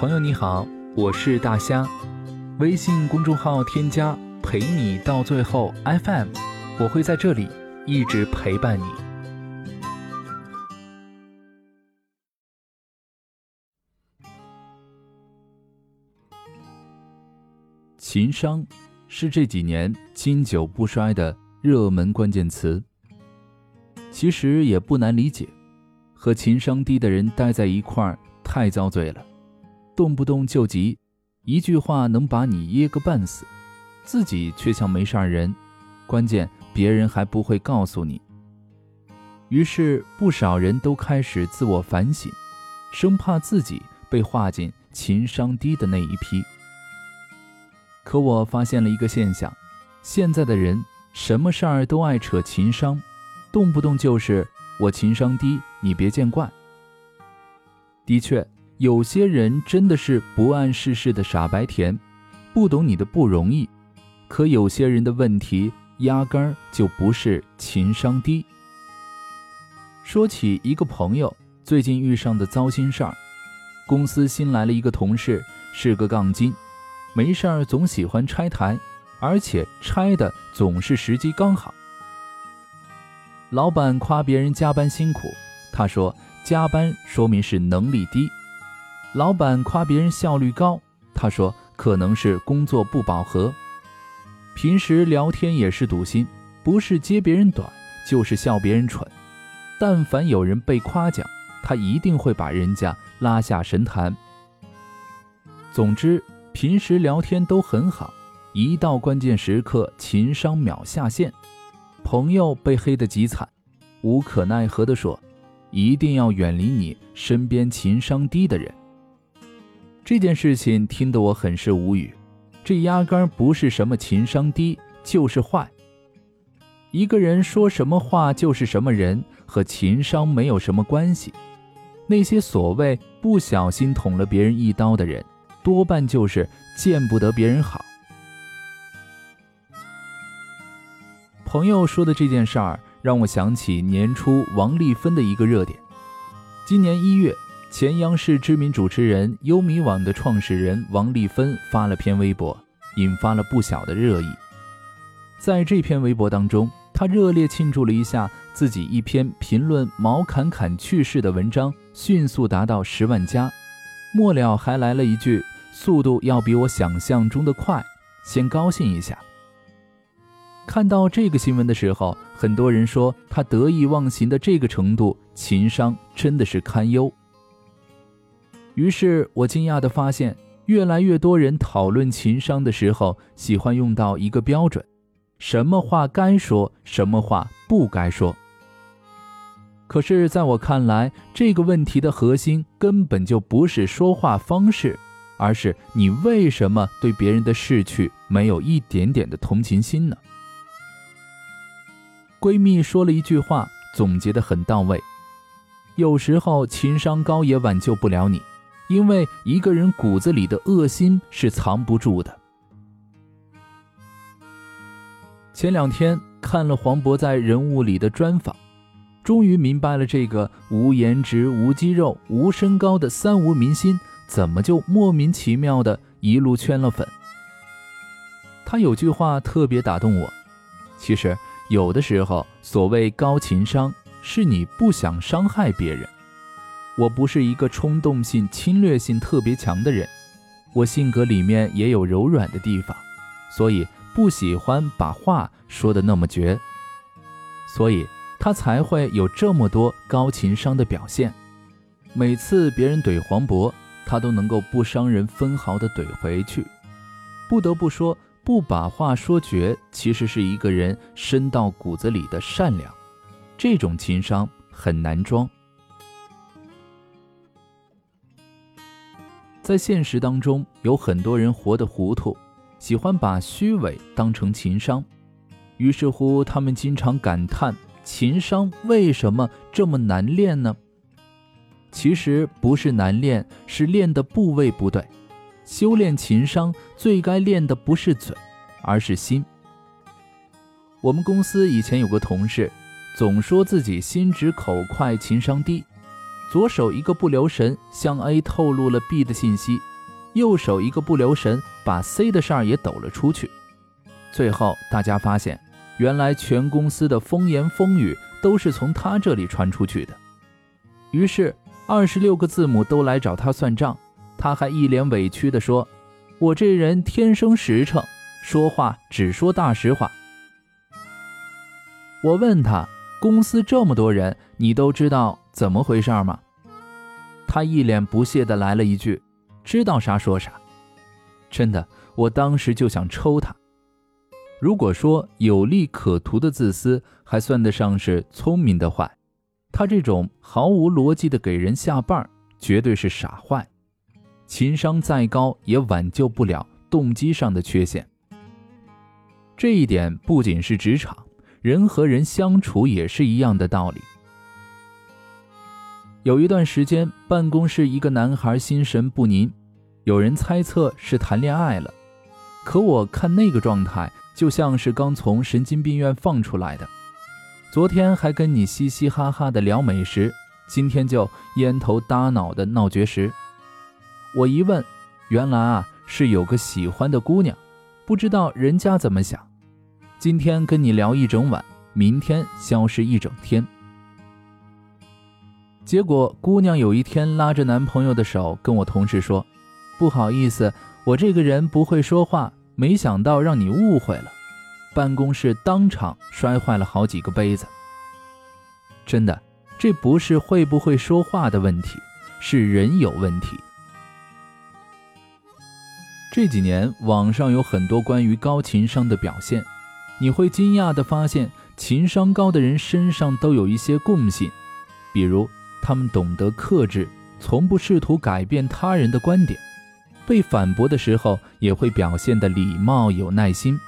朋友你好，我是大虾，微信公众号添加陪你到最后 FM，我会在这里一直陪伴你。情商是这几年经久不衰的热门关键词。其实也不难理解，和情商低的人待在一块儿太遭罪了，动不动就急，一句话能把你噎个半死，自己却像没事儿人，关键别人还不会告诉你。于是不少人都开始自我反省，生怕自己被划进情商低的那一批。可我发现了一个现象，现在的人什么事儿都爱扯情商。动不动就是我情商低，你别见怪。的确，有些人真的是不谙世事的傻白甜，不懂你的不容易。可有些人的问题压根儿就不是情商低。说起一个朋友最近遇上的糟心事儿，公司新来了一个同事，是个杠精，没事儿总喜欢拆台，而且拆的总是时机刚好。老板夸别人加班辛苦，他说加班说明是能力低；老板夸别人效率高，他说可能是工作不饱和。平时聊天也是堵心，不是揭别人短，就是笑别人蠢。但凡有人被夸奖，他一定会把人家拉下神坛。总之，平时聊天都很好，一到关键时刻，情商秒下线。朋友被黑得极惨，无可奈何地说：“一定要远离你身边情商低的人。”这件事情听得我很是无语，这压根儿不是什么情商低，就是坏。一个人说什么话就是什么人，和情商没有什么关系。那些所谓不小心捅了别人一刀的人，多半就是见不得别人好。朋友说的这件事儿，让我想起年初王丽芬的一个热点。今年一月，前央视知名主持人优米网的创始人王丽芬发了篇微博，引发了不小的热议。在这篇微博当中，她热烈庆祝了一下自己一篇评论毛侃侃去世的文章迅速达到十万加，末了还来了一句：“速度要比我想象中的快，先高兴一下。”看到这个新闻的时候，很多人说他得意忘形的这个程度，情商真的是堪忧。于是我惊讶地发现，越来越多人讨论情商的时候，喜欢用到一个标准：什么话该说，什么话不该说。可是，在我看来，这个问题的核心根本就不是说话方式，而是你为什么对别人的逝去没有一点点的同情心呢？闺蜜说了一句话，总结得很到位。有时候情商高也挽救不了你，因为一个人骨子里的恶心是藏不住的。前两天看了黄渤在《人物》里的专访，终于明白了这个无颜值、无肌肉、无身高的三无明星，怎么就莫名其妙的一路圈了粉。他有句话特别打动我，其实。有的时候，所谓高情商，是你不想伤害别人。我不是一个冲动性、侵略性特别强的人，我性格里面也有柔软的地方，所以不喜欢把话说的那么绝。所以他才会有这么多高情商的表现。每次别人怼黄渤，他都能够不伤人分毫的怼回去。不得不说。不把话说绝，其实是一个人深到骨子里的善良。这种情商很难装。在现实当中，有很多人活得糊涂，喜欢把虚伪当成情商，于是乎他们经常感叹：情商为什么这么难练呢？其实不是难练，是练的部位不对。修炼情商最该练的不是嘴，而是心。我们公司以前有个同事，总说自己心直口快，情商低。左手一个不留神向 A 透露了 B 的信息，右手一个不留神把 C 的事儿也抖了出去。最后大家发现，原来全公司的风言风语都是从他这里传出去的。于是二十六个字母都来找他算账，他还一脸委屈地说：“我这人天生实诚，说话只说大实话。”我问他：“公司这么多人，你都知道？”怎么回事吗？他一脸不屑地来了一句：“知道啥说啥。”真的，我当时就想抽他。如果说有利可图的自私还算得上是聪明的坏，他这种毫无逻辑的给人下绊，绝对是傻坏。情商再高也挽救不了动机上的缺陷。这一点不仅是职场，人和人相处也是一样的道理。有一段时间，办公室一个男孩心神不宁，有人猜测是谈恋爱了，可我看那个状态，就像是刚从神经病院放出来的。昨天还跟你嘻嘻哈哈的聊美食，今天就烟头搭脑的闹绝食。我一问，原来啊是有个喜欢的姑娘，不知道人家怎么想。今天跟你聊一整晚，明天消失一整天。结果，姑娘有一天拉着男朋友的手跟我同事说：“不好意思，我这个人不会说话，没想到让你误会了。”办公室当场摔坏了好几个杯子。真的，这不是会不会说话的问题，是人有问题。这几年网上有很多关于高情商的表现，你会惊讶地发现，情商高的人身上都有一些共性，比如。他们懂得克制，从不试图改变他人的观点，被反驳的时候也会表现的礼貌有耐心。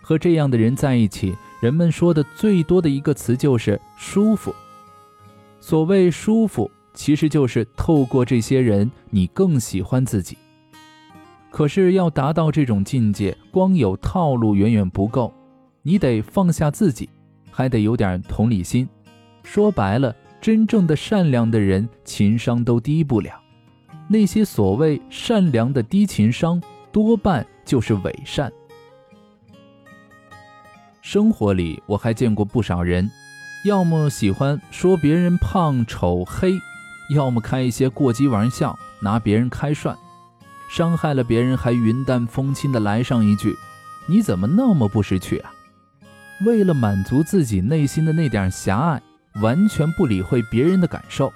和这样的人在一起，人们说的最多的一个词就是舒服。所谓舒服，其实就是透过这些人，你更喜欢自己。可是要达到这种境界，光有套路远远不够，你得放下自己，还得有点同理心。说白了。真正的善良的人，情商都低不了。那些所谓善良的低情商，多半就是伪善。生活里我还见过不少人，要么喜欢说别人胖丑黑，要么开一些过激玩笑，拿别人开涮，伤害了别人还云淡风轻的来上一句：“你怎么那么不识趣啊？”为了满足自己内心的那点狭隘。完全不理会别人的感受，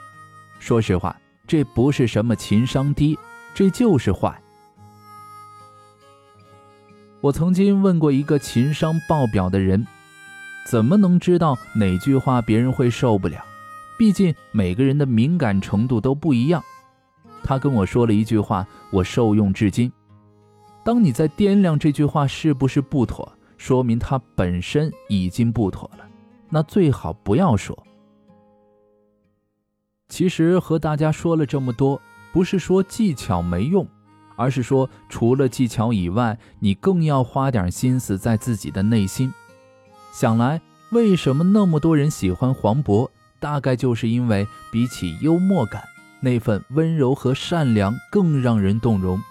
说实话，这不是什么情商低，这就是坏。我曾经问过一个情商爆表的人，怎么能知道哪句话别人会受不了？毕竟每个人的敏感程度都不一样。他跟我说了一句话，我受用至今。当你在掂量这句话是不是不妥，说明他本身已经不妥了，那最好不要说。其实和大家说了这么多，不是说技巧没用，而是说除了技巧以外，你更要花点心思在自己的内心。想来，为什么那么多人喜欢黄渤？大概就是因为比起幽默感，那份温柔和善良更让人动容。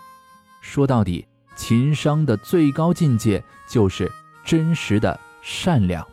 说到底，情商的最高境界就是真实的善良。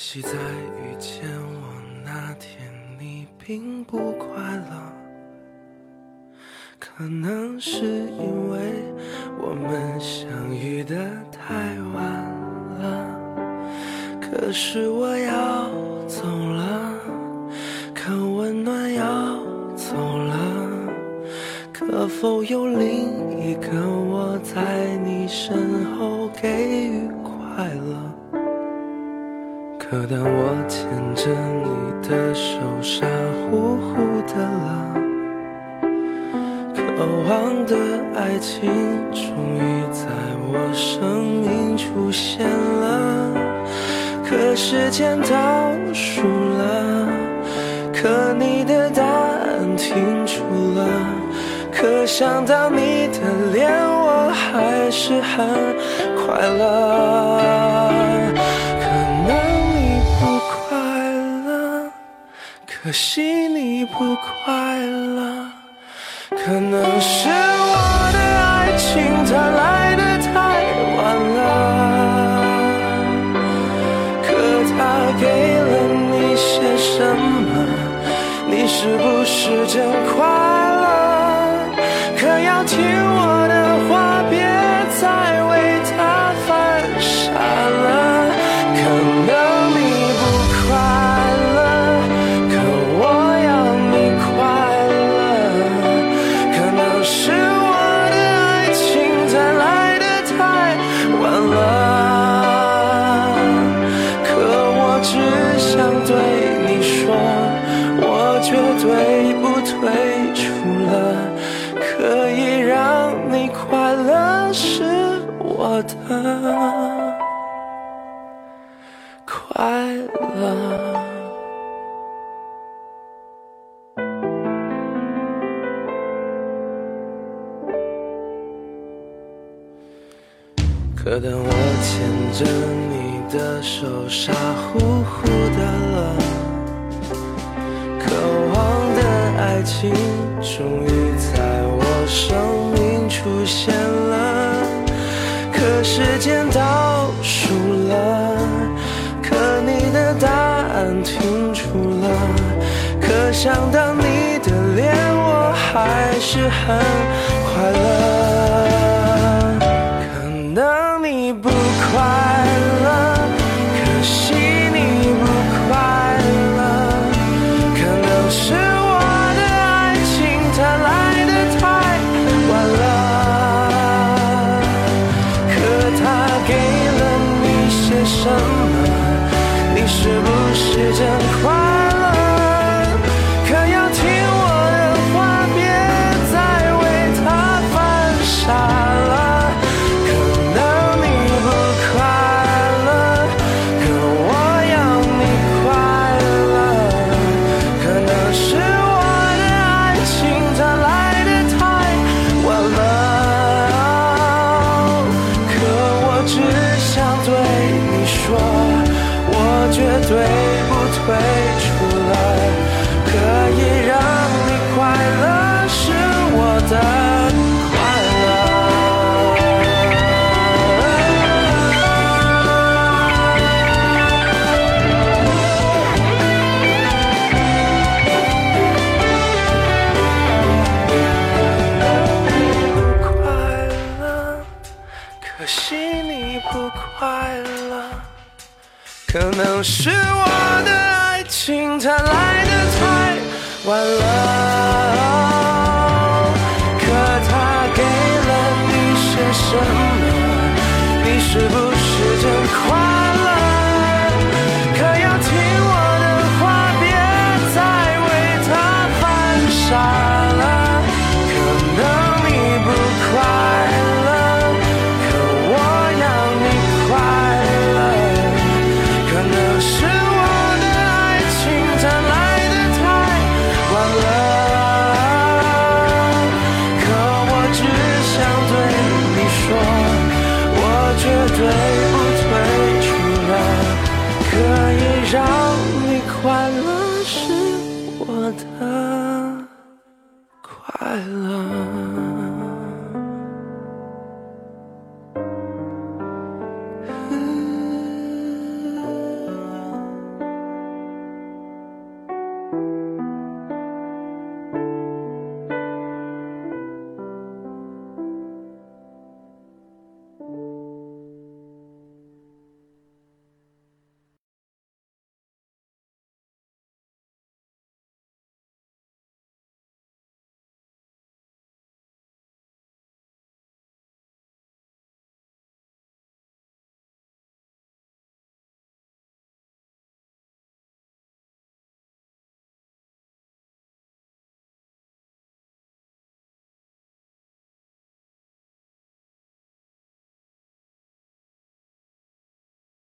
可惜在遇见我那天，你并不快乐。可能是因为我们相遇的太晚了。可是我要走了，可温暖要走了。可否有另一个我在你身后给予快乐？可当我牵着你的手，傻乎乎的了，渴望的爱情终于在我生命出现了。可时间倒数了，可你的答案停住了，可想到你的脸，我还是很快乐。可惜你不快乐，可能是我的爱情它来的太晚了。可他给了你些什么？你是不是真快乐？快乐。可当我牵着你的手，傻乎乎的了，渴望的爱情终于在我生命出现了，时间倒数了。可你的答案停住了，可想到你的脸，我还是很什么？你是不是真快退不退出了，可以可能是我的爱情它来的太晚了，是我的快乐。